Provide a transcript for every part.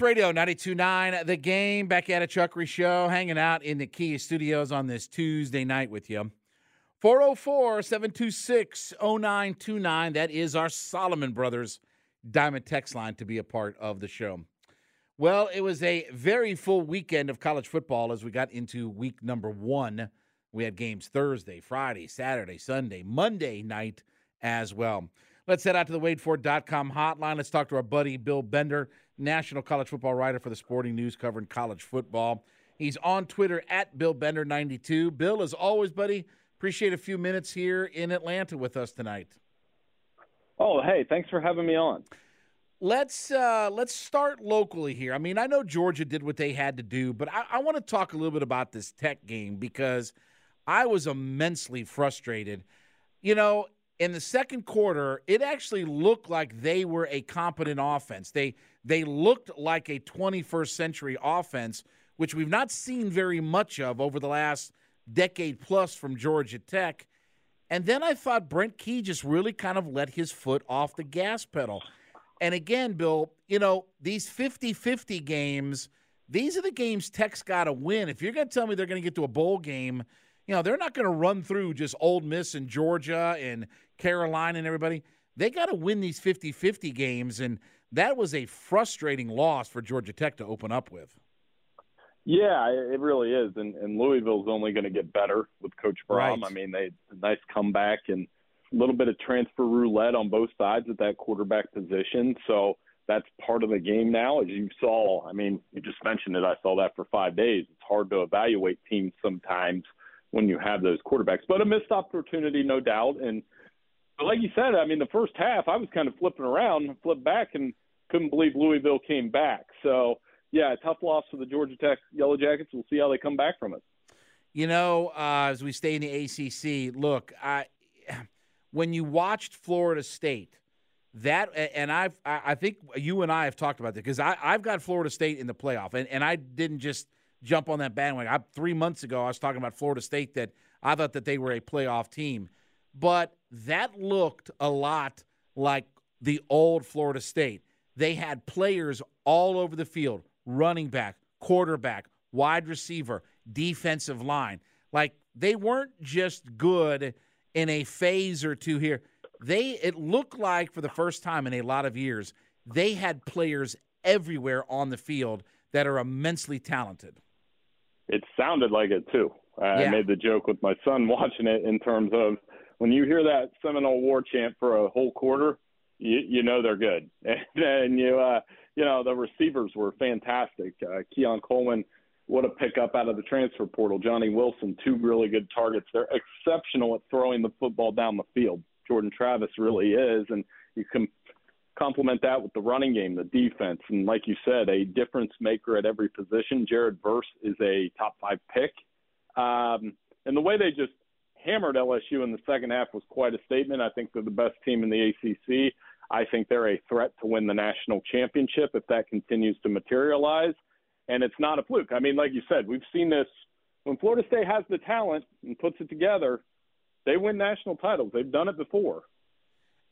Radio 929, the game. Back at a Chuckery Show, hanging out in the Kia studios on this Tuesday night with you. 404 726 0929. That is our Solomon Brothers Diamond Text line to be a part of the show. Well, it was a very full weekend of college football as we got into week number one we had games Thursday, Friday, Saturday, Sunday, Monday night as well. Let's head out to the WadeFord.com hotline. Let's talk to our buddy Bill Bender, national college football writer for the Sporting News covering college football. He's on Twitter at Bill Bender92. Bill, as always, buddy, appreciate a few minutes here in Atlanta with us tonight. Oh, hey, thanks for having me on. Let's uh, let's start locally here. I mean, I know Georgia did what they had to do, but I, I want to talk a little bit about this Tech game because – I was immensely frustrated. You know, in the second quarter, it actually looked like they were a competent offense. They they looked like a 21st century offense, which we've not seen very much of over the last decade plus from Georgia Tech. And then I thought Brent Key just really kind of let his foot off the gas pedal. And again, Bill, you know, these 50 50 games, these are the games Tech's got to win. If you're going to tell me they're going to get to a bowl game you know, they're not going to run through just Ole Miss and Georgia and Carolina and everybody. They got to win these 50 50 games. And that was a frustrating loss for Georgia Tech to open up with. Yeah, it really is. And, and Louisville's only going to get better with Coach Brohm. Right. I mean, they nice comeback and a little bit of transfer roulette on both sides at that quarterback position. So that's part of the game now. As you saw, I mean, you just mentioned it. I saw that for five days. It's hard to evaluate teams sometimes – when you have those quarterbacks. But a missed opportunity, no doubt. And but like you said, I mean, the first half I was kind of flipping around, flipped back, and couldn't believe Louisville came back. So yeah, tough loss for the Georgia Tech Yellow Jackets. We'll see how they come back from it. You know, uh, as we stay in the ACC, look, I when you watched Florida State. That and I've I think you and I have talked about this because I I've got Florida State in the playoff and, and I didn't just jump on that bandwagon. I, three months ago, I was talking about Florida State that I thought that they were a playoff team, but that looked a lot like the old Florida State. They had players all over the field, running back, quarterback, wide receiver, defensive line. Like they weren't just good in a phase or two here. They it looked like for the first time in a lot of years, they had players everywhere on the field that are immensely talented it sounded like it too. I yeah. made the joke with my son watching it in terms of when you hear that Seminole War chant for a whole quarter, you, you know they're good, and, and you uh, you know the receivers were fantastic. Uh, Keon Coleman, what a pickup out of the transfer portal. Johnny Wilson, two really good targets. They're exceptional at throwing the football down the field. Jordan Travis really is, and you can complement that with the running game, the defense, and like you said, a difference maker at every position. Jared Verse is a top five pick, um, and the way they just hammered LSU in the second half was quite a statement. I think they're the best team in the ACC. I think they're a threat to win the national championship if that continues to materialize. And it's not a fluke. I mean, like you said, we've seen this when Florida State has the talent and puts it together, they win national titles. They've done it before.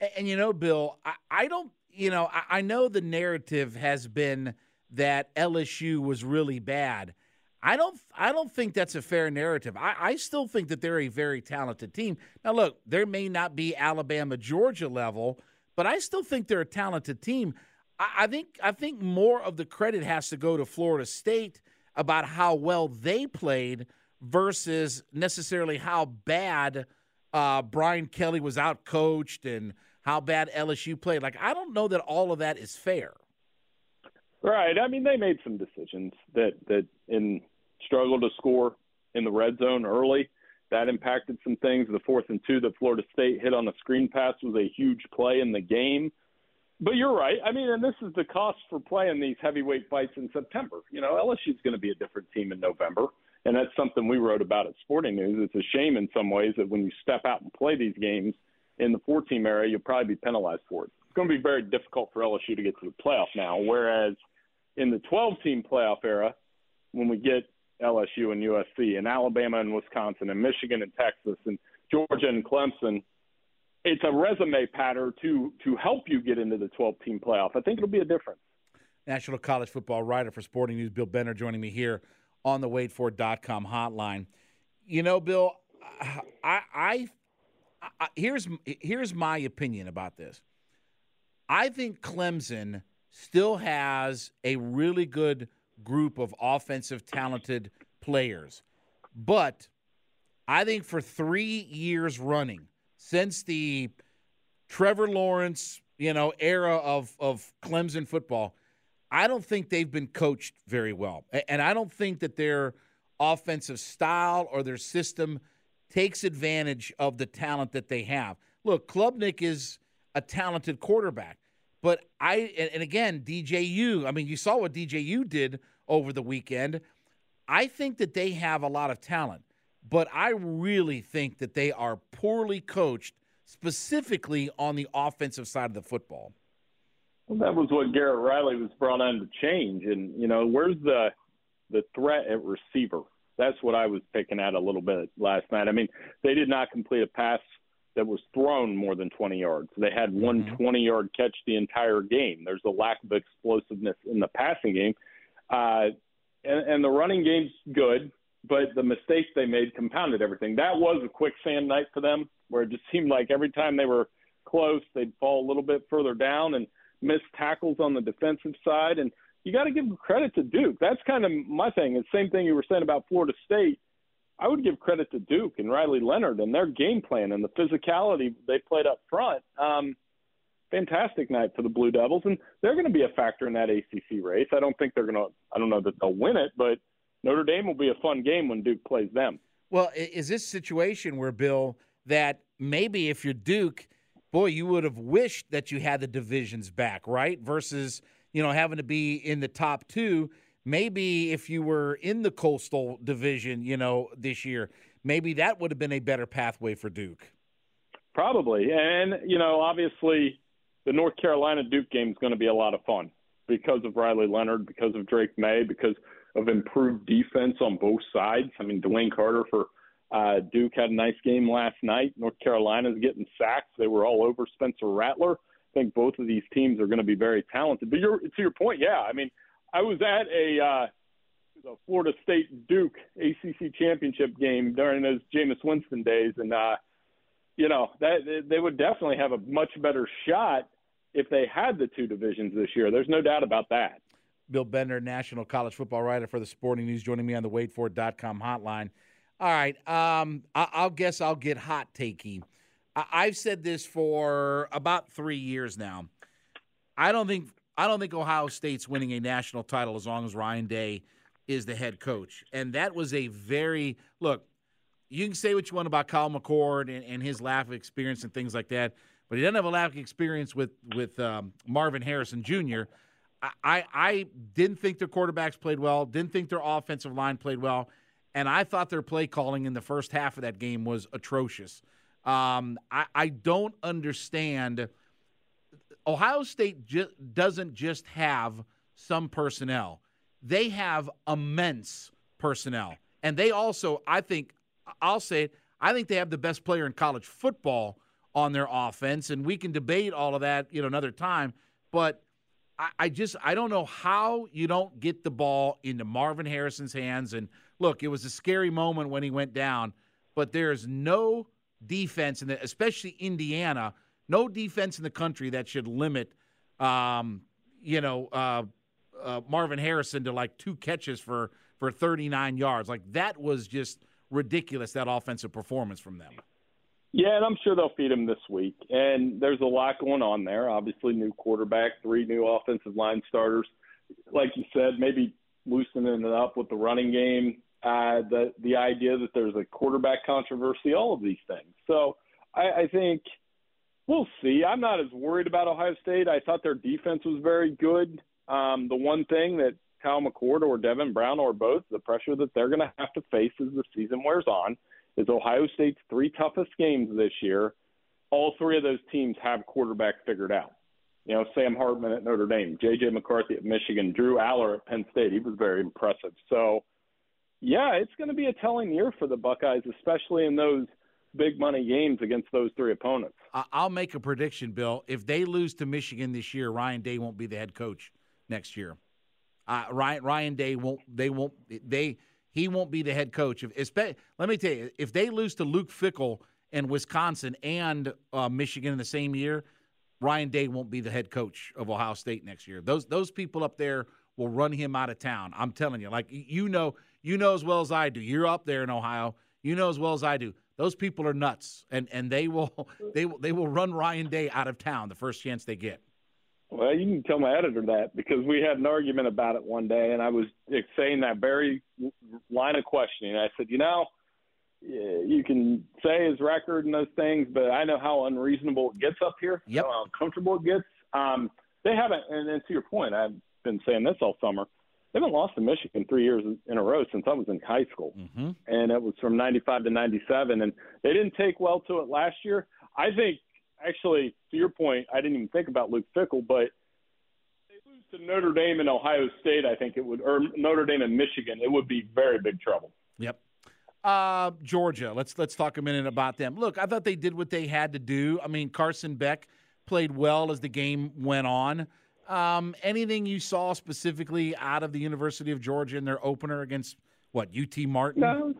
And, and you know, Bill, I, I don't you know, I, I know the narrative has been that LSU was really bad. I don't I don't think that's a fair narrative. I, I still think that they're a very talented team. Now look, there may not be Alabama Georgia level, but I still think they're a talented team. I, I think I think more of the credit has to go to Florida State about how well they played versus necessarily how bad uh, Brian Kelly was out coached and how bad LSU played. Like I don't know that all of that is fair. Right. I mean, they made some decisions that that in struggled to score in the red zone early. That impacted some things. The fourth and two that Florida State hit on a screen pass was a huge play in the game. But you're right. I mean, and this is the cost for playing these heavyweight fights in September. You know, LSU is going to be a different team in November, and that's something we wrote about at Sporting News. It's a shame in some ways that when you step out and play these games in the four-team area, you'll probably be penalized for it. It's going to be very difficult for LSU to get to the playoff now. Whereas in the 12-team playoff era, when we get LSU and USC and Alabama and Wisconsin and Michigan and Texas and Georgia and Clemson, it's a resume pattern to to help you get into the 12 team playoff. I think it'll be a difference. National college football writer for Sporting News, Bill Bender, joining me here on the WadeFord.com hotline. You know, Bill, I, I, I here's here's my opinion about this. I think Clemson still has a really good group of offensive talented players. But I think for 3 years running since the Trevor Lawrence, you know, era of of Clemson football, I don't think they've been coached very well. And I don't think that their offensive style or their system takes advantage of the talent that they have. Look, Klubnik is a talented quarterback, but I and again, DJU, I mean, you saw what DJU did over the weekend. I think that they have a lot of talent but I really think that they are poorly coached, specifically on the offensive side of the football. Well, that was what Garrett Riley was brought on to change, and you know, where's the the threat at receiver? That's what I was picking at a little bit last night. I mean, they did not complete a pass that was thrown more than 20 yards. They had one mm-hmm. 20 yard catch the entire game. There's a lack of explosiveness in the passing game. Uh, and, and the running game's good but the mistakes they made compounded everything. That was a quicksand night for them, where it just seemed like every time they were close, they'd fall a little bit further down and miss tackles on the defensive side. And you got to give credit to Duke. That's kind of my thing. It's the same thing you were saying about Florida State. I would give credit to Duke and Riley Leonard and their game plan and the physicality they played up front. Um, fantastic night for the Blue Devils, and they're going to be a factor in that ACC race. I don't think they're going to. I don't know that they'll win it, but Notre Dame will be a fun game when Duke plays them. Well, is this situation where Bill that maybe if you're Duke, boy, you would have wished that you had the divisions back, right? Versus you know having to be in the top two. Maybe if you were in the Coastal Division, you know, this year, maybe that would have been a better pathway for Duke. Probably, and you know, obviously, the North Carolina Duke game is going to be a lot of fun because of Riley Leonard, because of Drake Maye, because of improved defense on both sides. I mean, DeWayne Carter for uh, Duke had a nice game last night. North Carolina's getting sacks. They were all over Spencer Rattler. Think both of these teams are going to be very talented. But you're, to your point, yeah. I mean, I was at a uh, the Florida State Duke ACC championship game during those Jameis Winston days, and uh, you know that they would definitely have a much better shot if they had the two divisions this year. There's no doubt about that. Bill Bender, national college football writer for the Sporting News, joining me on the WadeFord.com hotline. All right, um, I- will guess I'll get hot takey. I- I've said this for about three years now. I don't think I don't think Ohio State's winning a national title as long as Ryan Day is the head coach, and that was a very look. You can say what you want about Kyle McCord and, and his lack of experience and things like that, but he doesn't have a lack of experience with with um, Marvin Harrison Jr. I, I didn't think their quarterbacks played well, didn't think their offensive line played well, and I thought their play calling in the first half of that game was atrocious. Um, I, I don't understand. Ohio State ju- doesn't just have some personnel, they have immense personnel. And they also, I think, I'll say it, I think they have the best player in college football on their offense. And we can debate all of that, you know, another time. But I, I just I don't know how you don't get the ball into Marvin Harrison's hands. And look, it was a scary moment when he went down, but there's no defense the, especially Indiana, no defense in the country that should limit, um, you know, uh, uh, Marvin Harrison to like two catches for for 39 yards. Like that was just ridiculous. That offensive performance from them. Yeah, and I'm sure they'll feed him this week. And there's a lot going on there. Obviously, new quarterback, three new offensive line starters. Like you said, maybe loosening it up with the running game. Uh, the the idea that there's a quarterback controversy, all of these things. So I, I think we'll see. I'm not as worried about Ohio State. I thought their defense was very good. Um, the one thing that Kyle McCord or Devin Brown or both, the pressure that they're going to have to face as the season wears on is Ohio State's three toughest games this year. All three of those teams have quarterback figured out. You know, Sam Hartman at Notre Dame, J.J. McCarthy at Michigan, Drew Allar at Penn State. He was very impressive. So, yeah, it's going to be a telling year for the Buckeyes, especially in those big money games against those three opponents. I'll make a prediction, Bill. If they lose to Michigan this year, Ryan Day won't be the head coach next year. Uh, Ryan Ryan Day won't. They won't. They he won't be the head coach. If, let me tell you, if they lose to Luke Fickell and Wisconsin and uh, Michigan in the same year, Ryan Day won't be the head coach of Ohio State next year. Those those people up there will run him out of town. I'm telling you, like you know, you know as well as I do. You're up there in Ohio. You know as well as I do. Those people are nuts, and and they will they will they will run Ryan Day out of town the first chance they get. Well, you can tell my editor that because we had an argument about it one day, and I was saying that very line of questioning. I said, you know, you can say his record and those things, but I know how unreasonable it gets up here. Yep. How uncomfortable it gets. Um, they haven't, and, and to your point, I've been saying this all summer. They haven't lost to Michigan three years in a row since I was in high school, mm-hmm. and it was from '95 to '97. And they didn't take well to it last year. I think actually, to your point, I didn't even think about Luke Fickell, but they lose to Notre Dame and Ohio State, I think it would, or Notre Dame and Michigan, it would be very big trouble. Yep. Uh, Georgia. Let's let's talk a minute about them. Look, I thought they did what they had to do. I mean, Carson Beck played well as the game went on. Um, anything you saw specifically out of the University of Georgia in their opener against what UT Martin? No,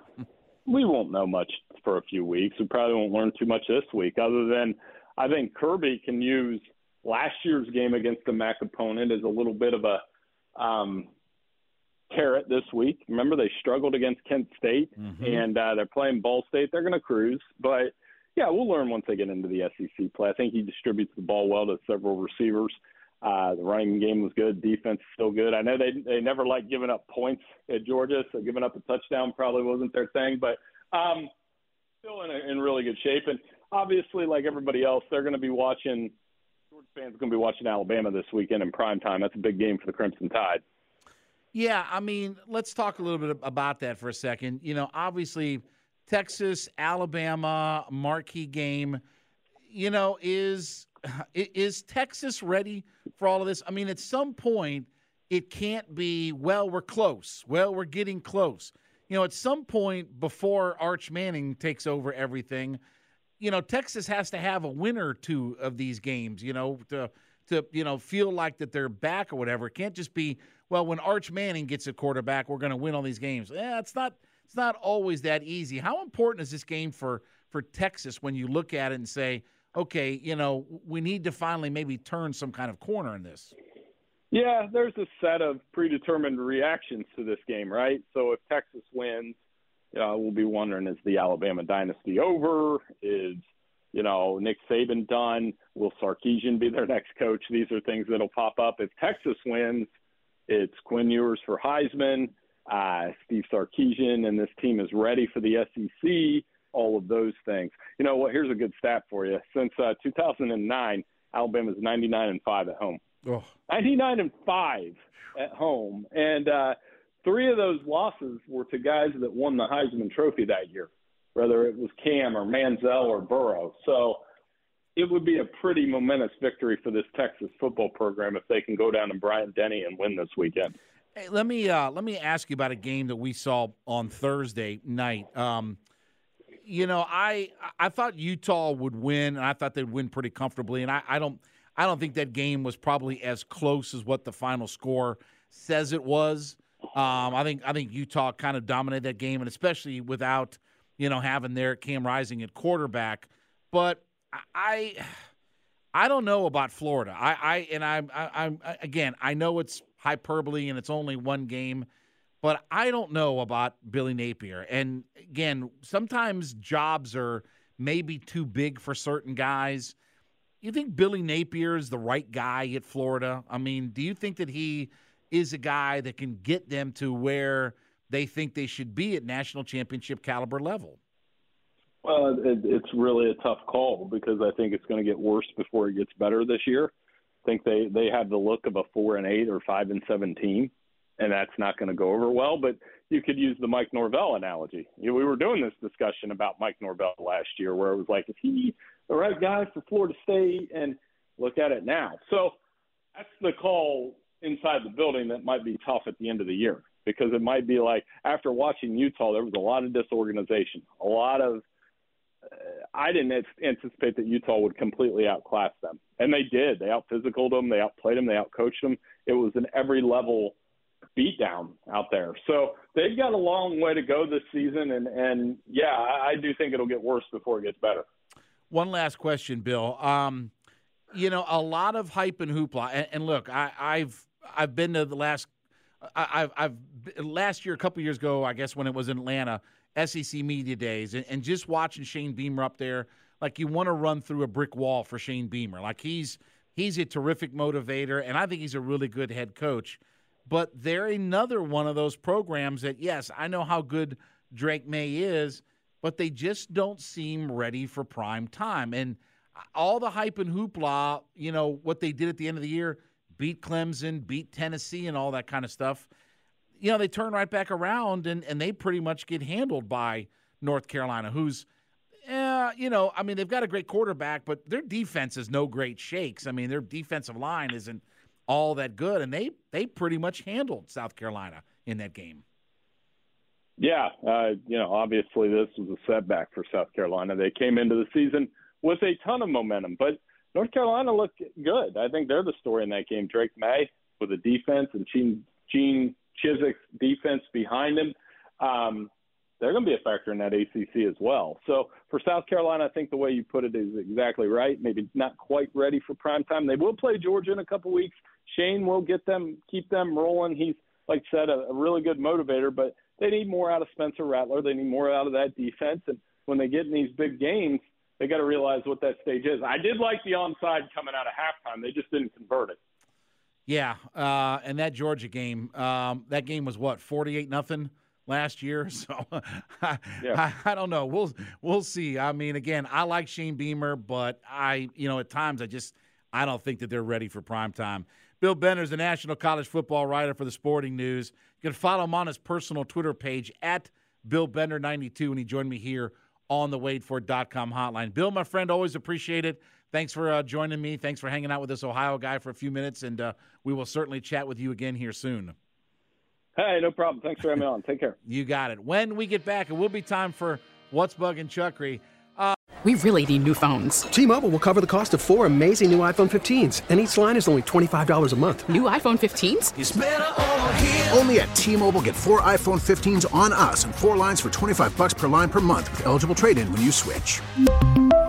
we won't know much for a few weeks. We probably won't learn too much this week, other than I think Kirby can use last year's game against the MAC opponent as a little bit of a um, carrot this week. Remember, they struggled against Kent State, mm-hmm. and uh, they're playing Ball State. They're going to cruise, but yeah, we'll learn once they get into the SEC play. I think he distributes the ball well to several receivers. Uh, the running game was good. Defense still good. I know they they never like giving up points at Georgia, so giving up a touchdown probably wasn't their thing. But um, still in, a, in really good shape. And obviously, like everybody else, they're going to be watching. Georgia fans are going to be watching Alabama this weekend in prime time. That's a big game for the Crimson Tide. Yeah, I mean, let's talk a little bit about that for a second. You know, obviously, Texas, Alabama, marquee game. You know, is is Texas ready for all of this? I mean, at some point, it can't be. Well, we're close. Well, we're getting close you know, at some point before Arch Manning takes over everything, you know, Texas has to have a winner or two of these games, you know, to to you know feel like that they're back or whatever. It can't just be well when Arch Manning gets a quarterback, we're going to win all these games. Yeah, it's not it's not always that easy. How important is this game for for Texas when you look at it and say, okay, you know, we need to finally maybe turn some kind of corner in this? Yeah, there's a set of predetermined reactions to this game, right? So if Texas wins, uh, we'll be wondering is the Alabama dynasty over? Is you know Nick Saban done? Will Sarkisian be their next coach? These are things that'll pop up. If Texas wins, it's Quinn Ewers for Heisman, uh, Steve Sarkisian, and this team is ready for the SEC. All of those things. You know what? Here's a good stat for you. Since uh, 2009, Alabama's 99 and five at home. Oh. 99 and 5 at home. And uh, three of those losses were to guys that won the Heisman Trophy that year, whether it was Cam or Manziel or Burrow. So it would be a pretty momentous victory for this Texas football program if they can go down to Bryant Denny and win this weekend. Hey, let me uh, let me ask you about a game that we saw on Thursday night. Um, you know, I I thought Utah would win, and I thought they'd win pretty comfortably. And I, I don't I don't think that game was probably as close as what the final score says it was. Um, I think I think Utah kind of dominated that game, and especially without you know having their Cam Rising at quarterback. But I I don't know about Florida. I, I and I'm, I'm again. I know it's hyperbole and it's only one game, but I don't know about Billy Napier. And again, sometimes jobs are maybe too big for certain guys. You think Billy Napier is the right guy at Florida? I mean, do you think that he is a guy that can get them to where they think they should be at national championship caliber level? Well, it, it's really a tough call because I think it's going to get worse before it gets better this year. I think they they have the look of a four and eight or five and seven team, and that's not going to go over well. But you could use the Mike Norvell analogy. You know, we were doing this discussion about Mike Norvell last year, where it was like, is he the right guy for Florida State? And look at it now. So that's the call inside the building that might be tough at the end of the year because it might be like after watching Utah, there was a lot of disorganization, a lot of. Uh, I didn't anticipate that Utah would completely outclass them, and they did. They out physicaled them, they outplayed them, they outcoached them. It was an every level beatdown out there. So they've got a long way to go this season, and and yeah, I, I do think it'll get worse before it gets better. One last question, Bill. Um, you know, a lot of hype and hoopla, and, and look, I, I've I've been to the last. I, I've, I've last year, a couple years ago, I guess when it was in Atlanta, SEC media days, and, and just watching Shane Beamer up there, like you want to run through a brick wall for Shane Beamer. Like he's he's a terrific motivator, and I think he's a really good head coach but they're another one of those programs that, yes, I know how good Drake Maye is, but they just don't seem ready for prime time. And all the hype and hoopla, you know, what they did at the end of the year, beat Clemson, beat Tennessee, and all that kind of stuff. You know, they turn right back around and, and they pretty much get handled by North Carolina, who's, yeah, you know, I mean, they've got a great quarterback, but their defense is no great shakes. I mean, their defensive line isn't – all that good, and they they pretty much handled South Carolina in that game. Yeah, uh, you know, obviously this was a setback for South Carolina. They came into the season with a ton of momentum, but North Carolina looked good. I think they're the story in that game. Drake Maye with a defense and Gene, Gene Chizik's defense behind him. Um, they're going to be a factor in that ACC as well. So for South Carolina, I think the way you put it is exactly right. Maybe not quite ready for prime time. They will play Georgia in a couple weeks. Shane will get them, keep them rolling. He's, like I said, a, a really good motivator, but they need more out of Spencer Rattler. They need more out of that defense. And when they get in these big games, they got to realize what that stage is. I did like the onside coming out of halftime. They just didn't convert it. Yeah, uh, and that Georgia game, um, that game was what forty-eight nothing last year. So I, yeah. I, I, don't know. We'll we'll see. I mean, again, I like Shane Beamer, but I, you know, at times I just I don't think that they're ready for prime time. Bill Bender is the national college football writer for the Sporting News. You can follow him on his personal Twitter page at Bill Bender 92 and he joined me here on the WadeFord.com hotline. Bill, my friend, always appreciate it. Thanks for uh, joining me. Thanks for hanging out with this Ohio guy for a few minutes, and uh, we will certainly chat with you again here soon. Hey, no problem. Thanks for having me on. Take care. You got it. When we get back, it will be time for What's Bugging Chuckery. Uh, we really need new phones. T-Mobile will cover the cost of four amazing new iPhone 15s, and each line is only $25 a month. New iPhone 15s? Only at T-Mobile get four iPhone 15s on us and four lines for 25 bucks per line per month with eligible trade-in when you switch.